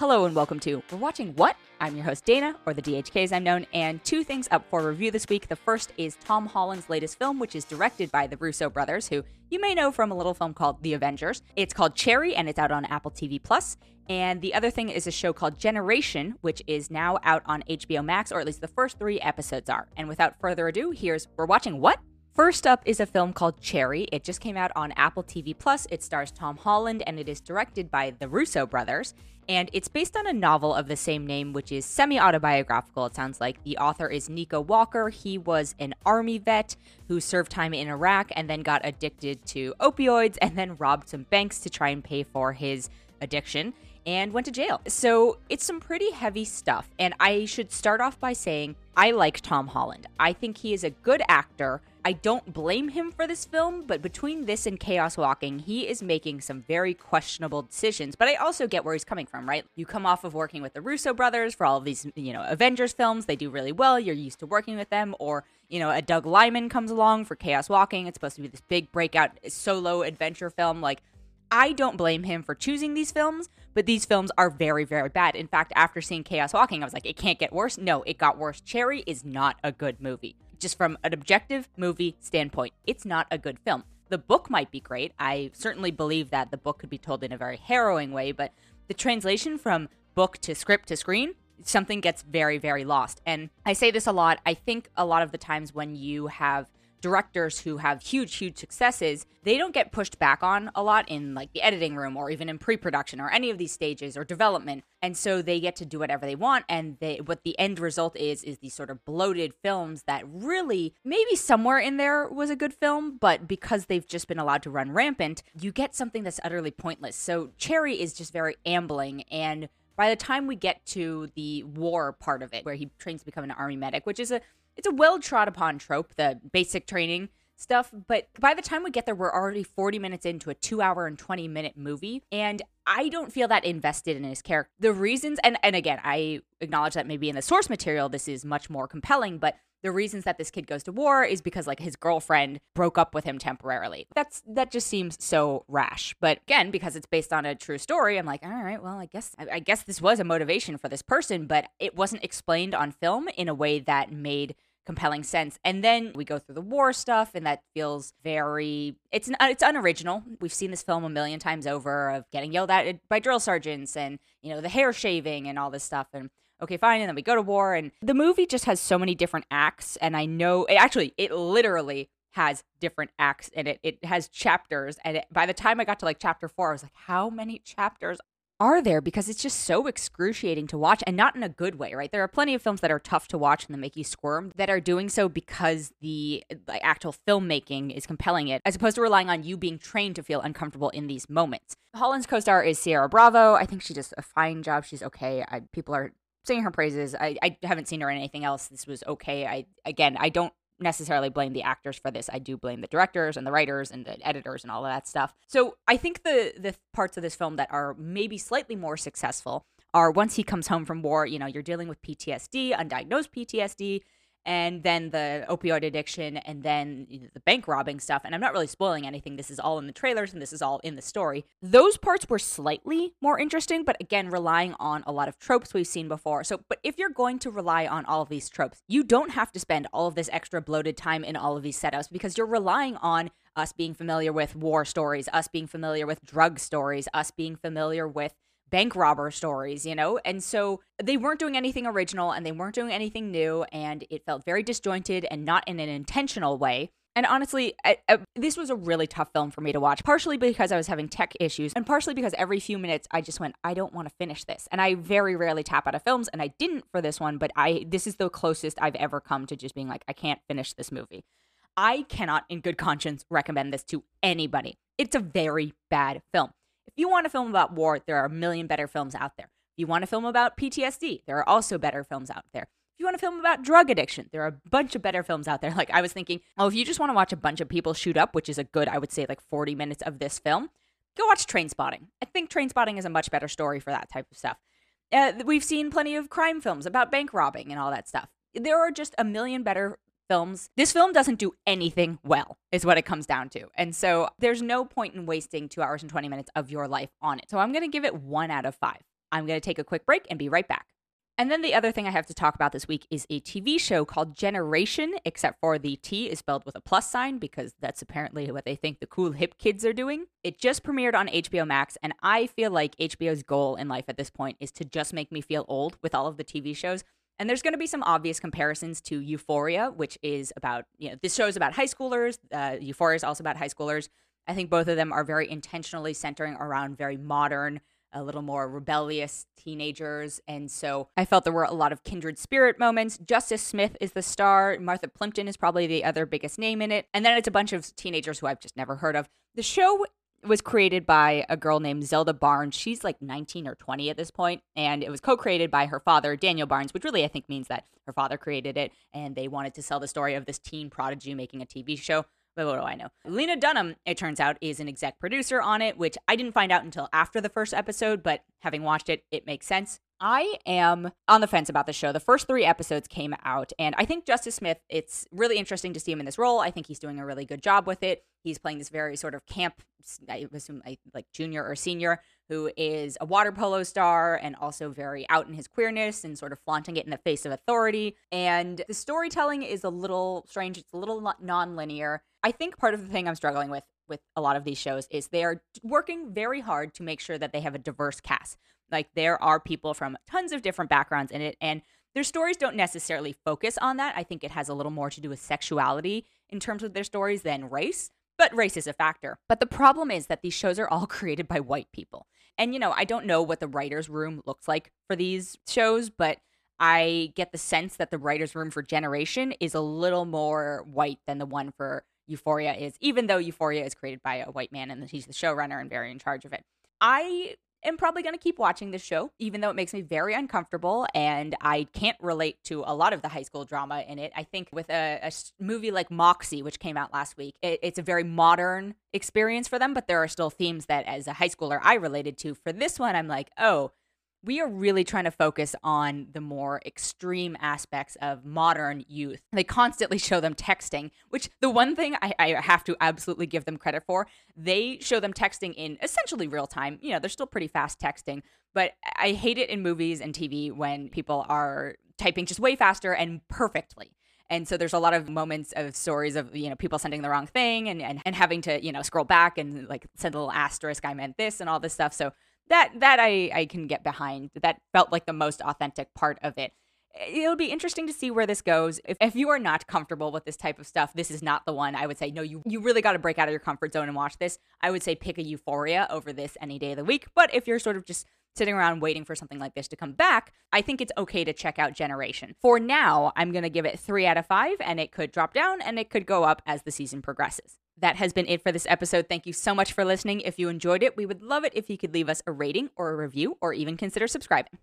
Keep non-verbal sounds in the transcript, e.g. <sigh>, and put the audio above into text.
Hello and welcome to We're Watching What? I'm your host Dana, or the DHK as I'm known, and two things up for review this week. The first is Tom Holland's latest film, which is directed by the Russo brothers, who you may know from a little film called The Avengers. It's called Cherry, and it's out on Apple TV Plus. And the other thing is a show called Generation, which is now out on HBO Max, or at least the first three episodes are. And without further ado, here's We're Watching What? First up is a film called Cherry. It just came out on Apple TV Plus. It stars Tom Holland and it is directed by the Russo brothers. And it's based on a novel of the same name, which is semi autobiographical. It sounds like the author is Nico Walker. He was an army vet who served time in Iraq and then got addicted to opioids and then robbed some banks to try and pay for his addiction and went to jail. So it's some pretty heavy stuff. And I should start off by saying I like Tom Holland. I think he is a good actor. I don't blame him for this film, but between this and Chaos Walking, he is making some very questionable decisions. But I also get where he's coming from, right? You come off of working with the Russo brothers for all of these, you know, Avengers films. They do really well. You're used to working with them. Or, you know, a Doug Liman comes along for Chaos Walking. It's supposed to be this big breakout solo adventure film. Like, I don't blame him for choosing these films, but these films are very, very bad. In fact, after seeing Chaos Walking, I was like, it can't get worse. No, it got worse. Cherry is not a good movie. Just from an objective movie standpoint, it's not a good film. The book might be great. I certainly believe that the book could be told in a very harrowing way, but the translation from book to script to screen, something gets very, very lost. And I say this a lot. I think a lot of the times when you have directors who have huge, huge successes, they don't get pushed back on a lot in like the editing room or even in pre-production or any of these stages or development. And so they get to do whatever they want. And they what the end result is is these sort of bloated films that really maybe somewhere in there was a good film, but because they've just been allowed to run rampant, you get something that's utterly pointless. So Cherry is just very ambling and by the time we get to the war part of it, where he trains to become an army medic, which is a it's a well trod upon trope, the basic training stuff. But by the time we get there, we're already 40 minutes into a two hour and 20 minute movie. And I don't feel that invested in his character. The reasons, and, and again, I acknowledge that maybe in the source material, this is much more compelling, but the reasons that this kid goes to war is because like his girlfriend broke up with him temporarily. That's that just seems so rash. But again, because it's based on a true story, I'm like, all right, well, I guess I, I guess this was a motivation for this person, but it wasn't explained on film in a way that made compelling sense. And then we go through the war stuff, and that feels very it's it's unoriginal. We've seen this film a million times over of getting yelled at by drill sergeants and you know the hair shaving and all this stuff and. Okay, fine. And then we go to war, and the movie just has so many different acts. And I know, it, actually, it literally has different acts in it. It has chapters, and it, by the time I got to like chapter four, I was like, "How many chapters are there because it's just so excruciating to watch and not in a good way, right? There are plenty of films that are tough to watch and that make you squirm that are doing so because the actual filmmaking is compelling it, as opposed to relying on you being trained to feel uncomfortable in these moments. Holland's co star is Ciara Bravo. I think she does a fine job. She's okay. I, people are singing her praises. I, I haven't seen her in anything else. This was okay. I again, I don't necessarily blame the actors for this. I do blame the directors and the writers and the editors and all of that stuff. So I think the the parts of this film that are maybe slightly more successful are once he comes home from war, you know, you're dealing with PTSD, undiagnosed PTSD, and then the opioid addiction and then the bank robbing stuff and i'm not really spoiling anything. This is all in the trailers and this is all in the story. Those parts were slightly more interesting but again relying on a lot of tropes we've seen before. So but if you're going to rely on all of these tropes you don't have to spend all of this extra bloated time in all of these setups because you're relying on us being familiar with war stories us being familiar with drug stories us being familiar with bank robber stories, you know? And so they weren't doing anything original and they weren't doing anything new. And it felt very disjointed and not in an intentional way. And honestly, I, I, this was a really tough film for me to watch, partially because I was having tech issues, and partially because every few minutes I just went, I don't want to finish this. And I very rarely tap out of films, and I didn't for this one, but I this is the closest I've ever come to just being like, I can't finish this movie. I cannot, in good conscience, recommend this to anybody. It's a very bad film. If you want a film about war, there are a million better films out there. If you want a film about PTSD, there are also better films out there. If you want a film about drug addiction, there are a bunch of better films out there. <laughs> Like I was thinking, oh, if you just want to watch a bunch of people shoot up, which is a good, I would say, like 40 minutes of this film, go watch Trainspotting. I think Trainspotting is a much better story for that type of stuff. Uh, we've seen plenty of crime films about bank robbing and all that stuff. There are just a million better films. This film doesn't do anything well, is what it comes down to. And so there's no point in wasting two hours and 20 minutes of your life on it. So I'm going to give it one out of five. I'm going to take a quick break and be right back. And then the other thing I have to talk about this week is a TV show called Generation, except for the T is spelled with a plus sign because that's apparently what they think the cool hip kids are doing. It just premiered on HBO Max, and I feel like HBO's goal in life at this point is to just make me feel old with all of the TV shows. And there's going to be some obvious comparisons to Euphoria, which is about, you know, this show is about high schoolers. Uh, Euphoria is also about high schoolers. I think both of them are very intentionally centering around very modern, a little more rebellious teenagers. And so I felt there were a lot of kindred spirit moments. Justice Smith is the star. Martha Plimpton is probably the other biggest name in it. And then it's a bunch of teenagers who I've just never heard of. The show was created by a girl named Zelda Barnz. She's like 19 or 20 at this point, and it was co-created by her father, Daniel Barnz, which really I think means that her father created it and they wanted to sell the story of this teen prodigy making a TV show. But what do I know? Lena Dunham, it turns out, is an exec producer on it, which I didn't find out until after the first episode, but having watched it, it makes sense. I am on the fence about the show. The first three episodes came out, and I think Justice Smith, it's really interesting to see him in this role. I think he's doing a really good job with it. He's playing this very sort of camp, I assume like junior or senior, who is a water polo star and also very out in his queerness and sort of flaunting it in the face of authority. And the storytelling is a little strange, it's a little non linear. I think part of the thing I'm struggling with with a lot of these shows is they are working very hard to make sure that they have a diverse cast. Like there are people from tons of different backgrounds in it and their stories don't necessarily focus on that. I think it has a little more to do with sexuality in terms of their stories than race, but race is a factor. But the problem is that these shows are all <laughs> created by white people. And you know, I don't know what the writers room looks like for these shows, but I get the sense that the writers room for Generation is a little more white than the one for Euphoria is, even though Euphoria is created by a white man and he's the showrunner and very in charge of it. I am probably going to keep watching this show, even though it makes me very uncomfortable and I can't relate to a lot of the high school drama in it. I think with a, a movie like Moxie, which came out last week, it, it's a very modern experience for them, but there are still themes that as a high schooler I related to. For this one, I'm like, oh, we are really trying to focus on the more extreme aspects of modern youth. They constantly show them texting, which the one thing I, I, have to absolutely give them credit for, they show them texting in essentially real time. You know, they're still pretty fast texting, but I hate it in movies and TV when people are typing just way faster and perfectly. And so there's a lot of moments of stories of, you know, people sending the wrong thing and, and, and having to, you know, scroll back and like send a little asterisk, I meant this and all this stuff. So that that I I can get behind. That felt like the most authentic part of it. It'll be interesting to see where this goes. If, if you are not comfortable with this type of stuff, this is not the one. I would say no. You you really got to break out of your comfort zone and watch this. I would say pick a Euphoria over this any day of the week. But if you're sort of just sitting around waiting for something like this to come back, I think it's okay to check out Generation. For now, I'm going to give it three out of five, and it could drop down and it could go up as the season progresses that has been it for this episode. Thank you so much for listening. If you enjoyed it, we would love it if you could leave us a rating or a review or even consider subscribing.